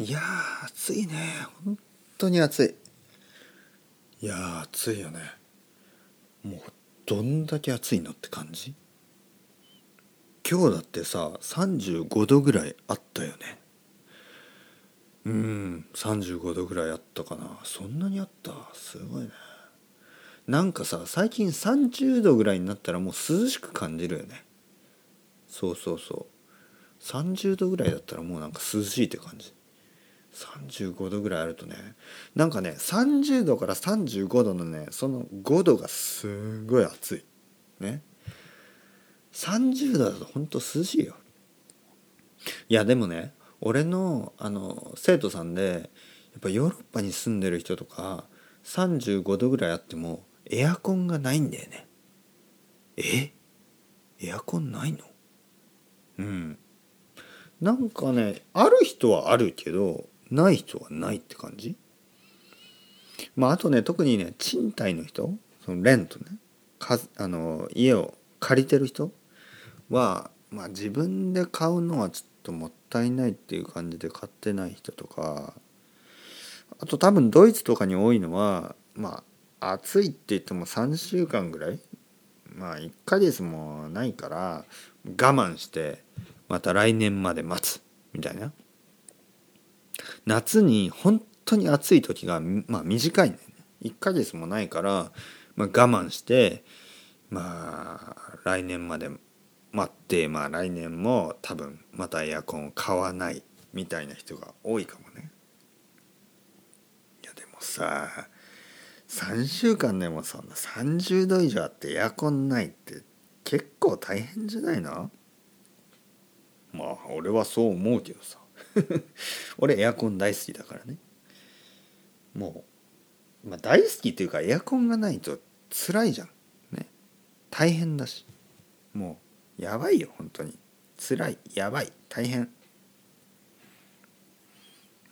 いやー暑いね。本当に暑い。いやー暑いよね。もうどんだけ暑いのって感じ？今日だってさ35度ぐらいあったよね。うん35度ぐらいあったかな。そんなにあった？すごいね。なんかさ最近30度ぐらいになったらもう涼しく感じるよね。そうそうそう。30度ぐらいだったらもうなんか涼しいって感じ。35度ぐらいあるとねなんかね30度から35度のねその5度がすごい暑い。ね。30度だとほんと涼しいよ。いやでもね俺のあの生徒さんでやっぱヨーロッパに住んでる人とか35度ぐらいあってもエアコンがないんだよね。え？エアコンないの？うん。なんかねある人はあるけどない人はないって感じ？まああとね特にね賃貸の人そのレントねかあの家を借りてる人は、まあ、自分で買うのはちょっともったいないっていう感じで買ってない人とかあと多分ドイツとかに多いのはまあ暑いって言っても3週間ぐらいまあ1ヶ月もないから我慢してまた来年まで待つみたいな。夏に本当に暑い時が、まあ、短いね。1ヶ月もないから、まあ、我慢してまあ来年まで待ってまあ来年も多分またエアコンを買わないみたいな人が多いかもね。いやでもさ3週間でもそんな30度以上あってエアコンないって結構大変じゃないの？まあ俺はそう思うけどさ。俺エアコン大好きだからね。もう、まあ、大好きっていうかエアコンがないと辛いじゃん。ね。大変だし。もうやばいよ本当に。辛いやばい。大変。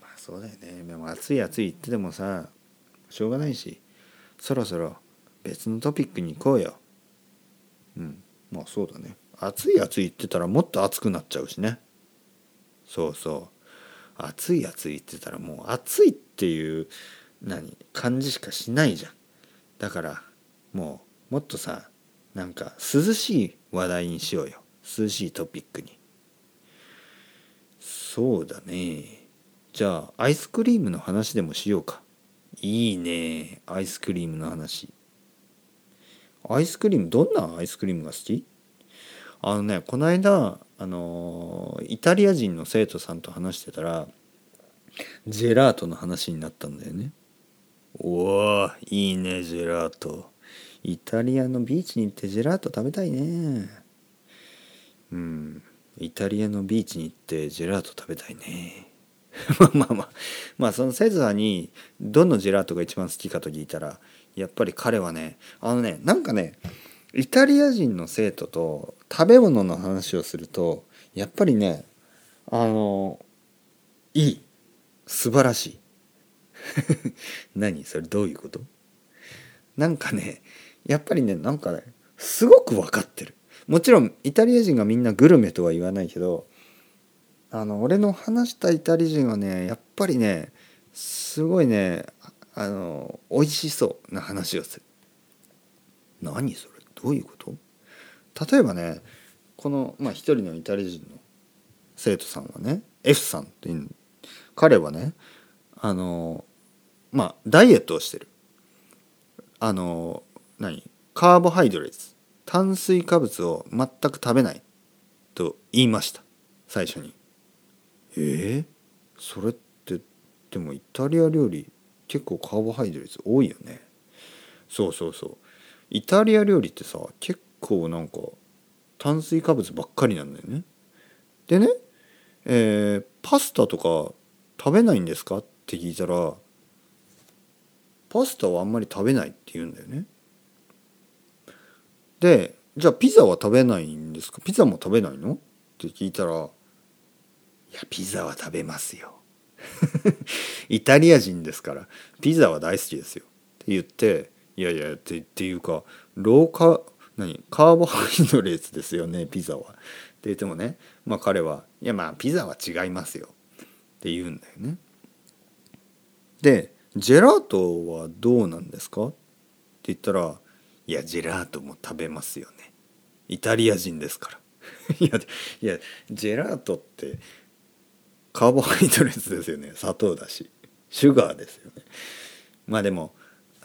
まあそうだよね。でも暑い暑い言っててもさしょうがないしそろそろ別のトピックに行こうよ。うん。まあそうだね。暑い暑い言ってたらもっと暑くなっちゃうしね。そうそう。暑い暑いって言ったらもう暑いっていう何感じしかしないじゃん。だからもうもっとさなんか涼しい話題にしようよ。涼しいトピックに。そうだね。じゃあアイスクリームの話でもしようか。いいねアイスクリームの話。アイスクリームどんなアイスクリームが好き？あのねこの間あのイタリア人の生徒さんと話してたらジェラートの話になったんだよね。おおいいねジェラート。イタリアのビーチに行ってジェラート食べたいね。うん。イタリアのビーチに行ってジェラート食べたいね。まあまあまあ。まあその生徒さんにどのジェラートが一番好きかと聞いたらやっぱり彼はねあのねなんかねイタリア人の生徒と食べ物の話をするとやっぱりねあのいい。素晴らしい。何？それどういうこと？なんかねやっぱりねなんかねすごく分かってる。もちろんイタリア人がみんなグルメとは言わないけどあの俺の話したイタリア人はねやっぱりねすごいねあの美味しそうな話をする。何それ？どういうこと？例えばねこの、まあ、一人のイタリア人の生徒さんはね F さんっていう彼はねあのまあダイエットをしてる。あの何？カーボハイドレーツ。炭水化物を全く食べないと言いました。最初に。えー、それってでもイタリア料理結構カーボハイドレーツ多いよね。そうそうそう。イタリア料理ってさ結構なんか炭水化物ばっかりなんだよね。でね、えー、パスタとか食べないんですかって聞いたらパスタはあんまり食べないって言うんだよね。でじゃあピザは食べないんですか？ピザも食べないの？って聞いたら「いやピザは食べますよ」イタリア人ですからピザは大好きですよ。って言っていやいやってっていうかローカ何？カーボハイドレーツですよねピザは。って言ってもねまあ彼はいやまあピザは違いますよ。って言うんだよね。でジェラートはどうなんですか？って言ったらいやジェラートも食べますよね。イタリア人ですから。いやいやジェラートってカーボハイドレートですよね。砂糖だし。シュガーですよね。まあでも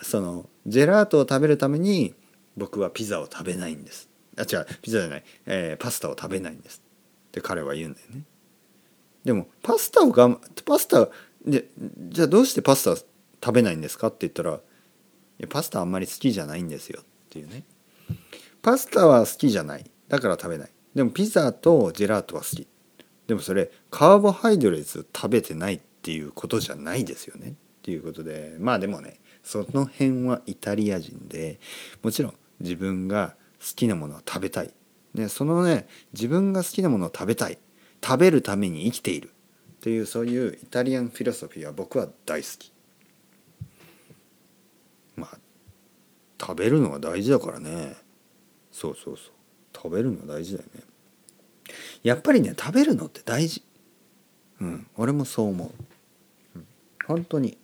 そのジェラートを食べるために僕はピザを食べないんです。あ違うピザじゃない、えー、パスタを食べないんです。って彼は言うんだよね。でもパスタをがパスタでじゃあどうしてパスタ食べないんですか？って言ったらパスタあんまり好きじゃないんですよ。っていうね。パスタは好きじゃない。だから食べない。でもピザとジェラートは好き。でもそれカーボハイドレート食べてないっていうことじゃないですよね。っていうことでまあでもねその辺はイタリア人でもちろん自分が好きなものを食べたい、ね、そのね自分が好きなものを食べたい。食べるために生きている。というそういうイタリアンフィロソフィーは僕は大好き。まあ食べるのが大事だからね。そうそうそう。食べるのは大事だよね。やっぱりね食べるのって大事。うん俺もそう思う、うん、本当に。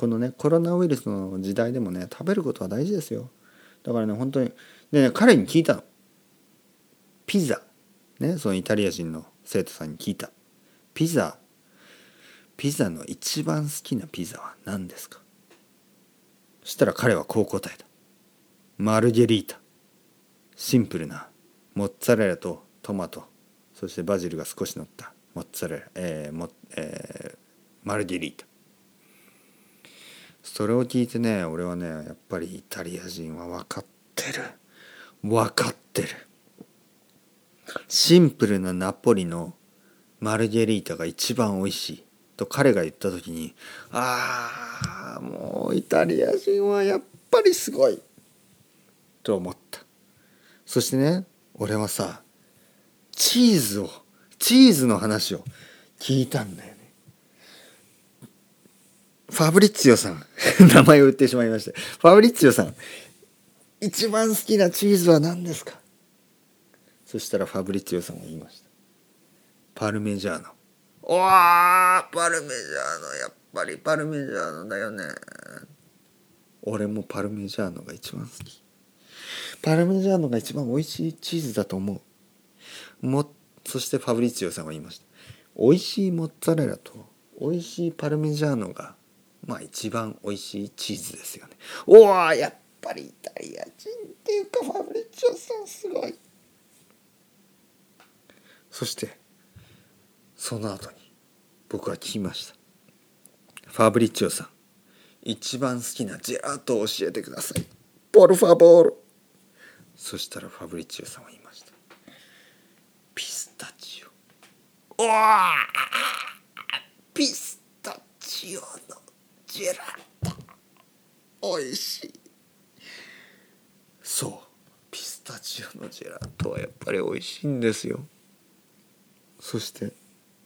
このねコロナウイルスの時代でもね食べることは大事ですよ。だからね本当にでね彼に聞いたの。ピザ。ねそのイタリア人の生徒さんに聞いた。ピザ。ピザの一番好きなピザは何ですか？そしたら彼はこう答えた。マルゲリータ。シンプルな。モッツァレラとトマト。そしてバジルが少し乗った。モッツァレラ、えーもえー、マルゲリータ。それを聞いてね俺はねやっぱりイタリア人は分かってる。分かってる。シンプルなナポリのマルゲリータが一番美味しい。と彼が言った時にああもうイタリア人はやっぱりすごい。と思った。そしてね俺はさチーズをチーズの話を聞いたんだよね。ファブリッツィオさん。名前を言ってしまいましたファブリッツィオさん。一番好きなチーズは何ですか？そしたらファブリッツィオさんが言いました。パルメジャーノ。おーパルメジャーノ。やっぱりパルメジャーノだよね。俺もパルメジャーノが一番好き。パルメジャーノが一番美味しいチーズだと思う。もそしてファブリツィオさんは言いました。美味しいモッツァレラと美味しいパルメジャーノがまあ一番美味しいチーズですよね。おおやっぱりイタリア人っていうかファブリツィオさんすごい。そしてその後に僕は聞きました。ファブリッチオさん一番好きなジェラートを教えてください。ポルファボール。そしたらファブリッチオさんは言いました。ピスタチオ。おわピスタチオのジェラート。おいしい。そう。ピスタチオのジェラートはやっぱり美味しいんですよ。そして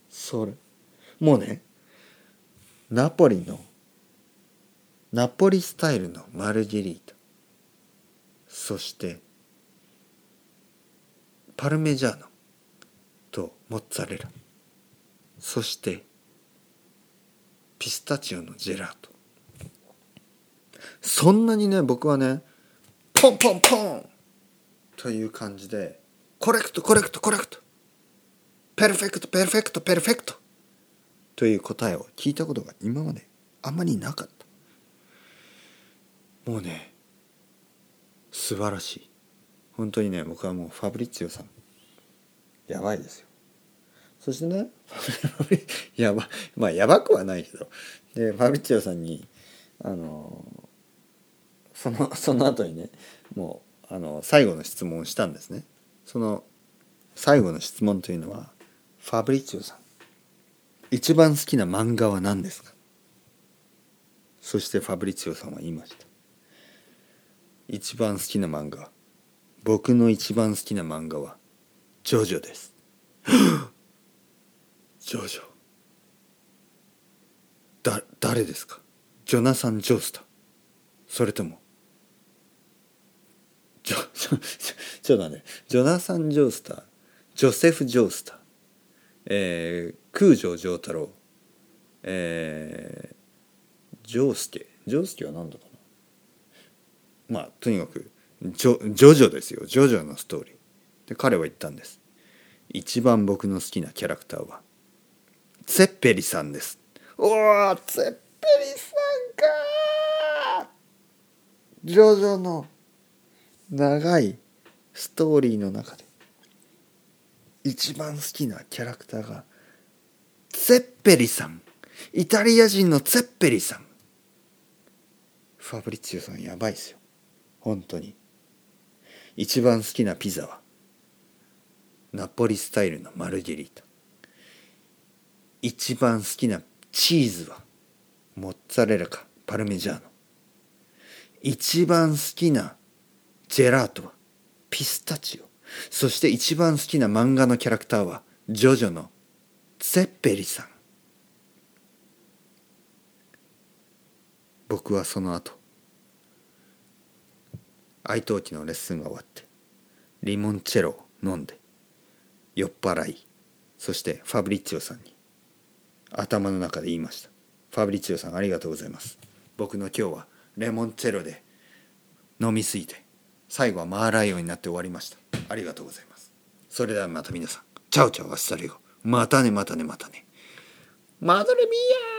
それ。もうねナポリのナポリスタイルのマルゲリータ。そしてパルメジャーノとモッツァレラ。そしてピスタチオのジェラート。そんなにね僕はねポンポンポンという感じでコレクトコレクトコレクトペルフェクトペルフェクトペルフェクトという答えを聞いたことが今まであんまりなかった。もうね素晴らしい。本当にね僕はもうファブリッツィオさん。やばいですよ。そしてね やばまあやばくはないけどでファブリッツィオさんにあのそのその後にねもうあの最後の質問をしたんですね。その最後の質問というのはファブリツィオさん一番好きな漫画は何ですか？そしてファブリツィオさんは言いました。一番好きな漫画僕の一番好きな漫画はジョジョです。ジョジョだ誰ですか？ジョナサン・ジョースター。それとも。ジョちょちょっと待って。ジョナサン・ジョースター。ジョセフ・ジョースター。えー、空城城太郎。えー、ジョースケ。ジョースケは何だかな？まあとにかくジョジョジョですよ。ジョジョのストーリー。で彼は言ったんです。一番僕の好きなキャラクターは。ツェッペリさんです。おおツェッペリさんかジョジョの長いストーリーの中で一番好きなキャラクターがツェッペリさん。イタリア人のツェッペリさん。ファブリッチオさんやばいっすよ。本当に。一番好きなピザはナポリスタイルのマルゲリータ。一番好きなチーズはモッツァレラかパルメジャーノ一番好きなジェラートはピスタチオ。そして一番好きな漫画のキャラクターはジョジョのツェッペリさん。僕はその後愛登記のレッスンが終わってリモンチェロを飲んで酔っ払いそしてファブリッチオさんに頭の中で言いました。ファブリチオさんありがとうございます。僕の今日はレモンチェロで飲みすぎて最後はマーライオンになって終わりました。ありがとうございます。それではまた皆さん。チャウチャウアスタレゴまたねまたねまたね。マドレミー。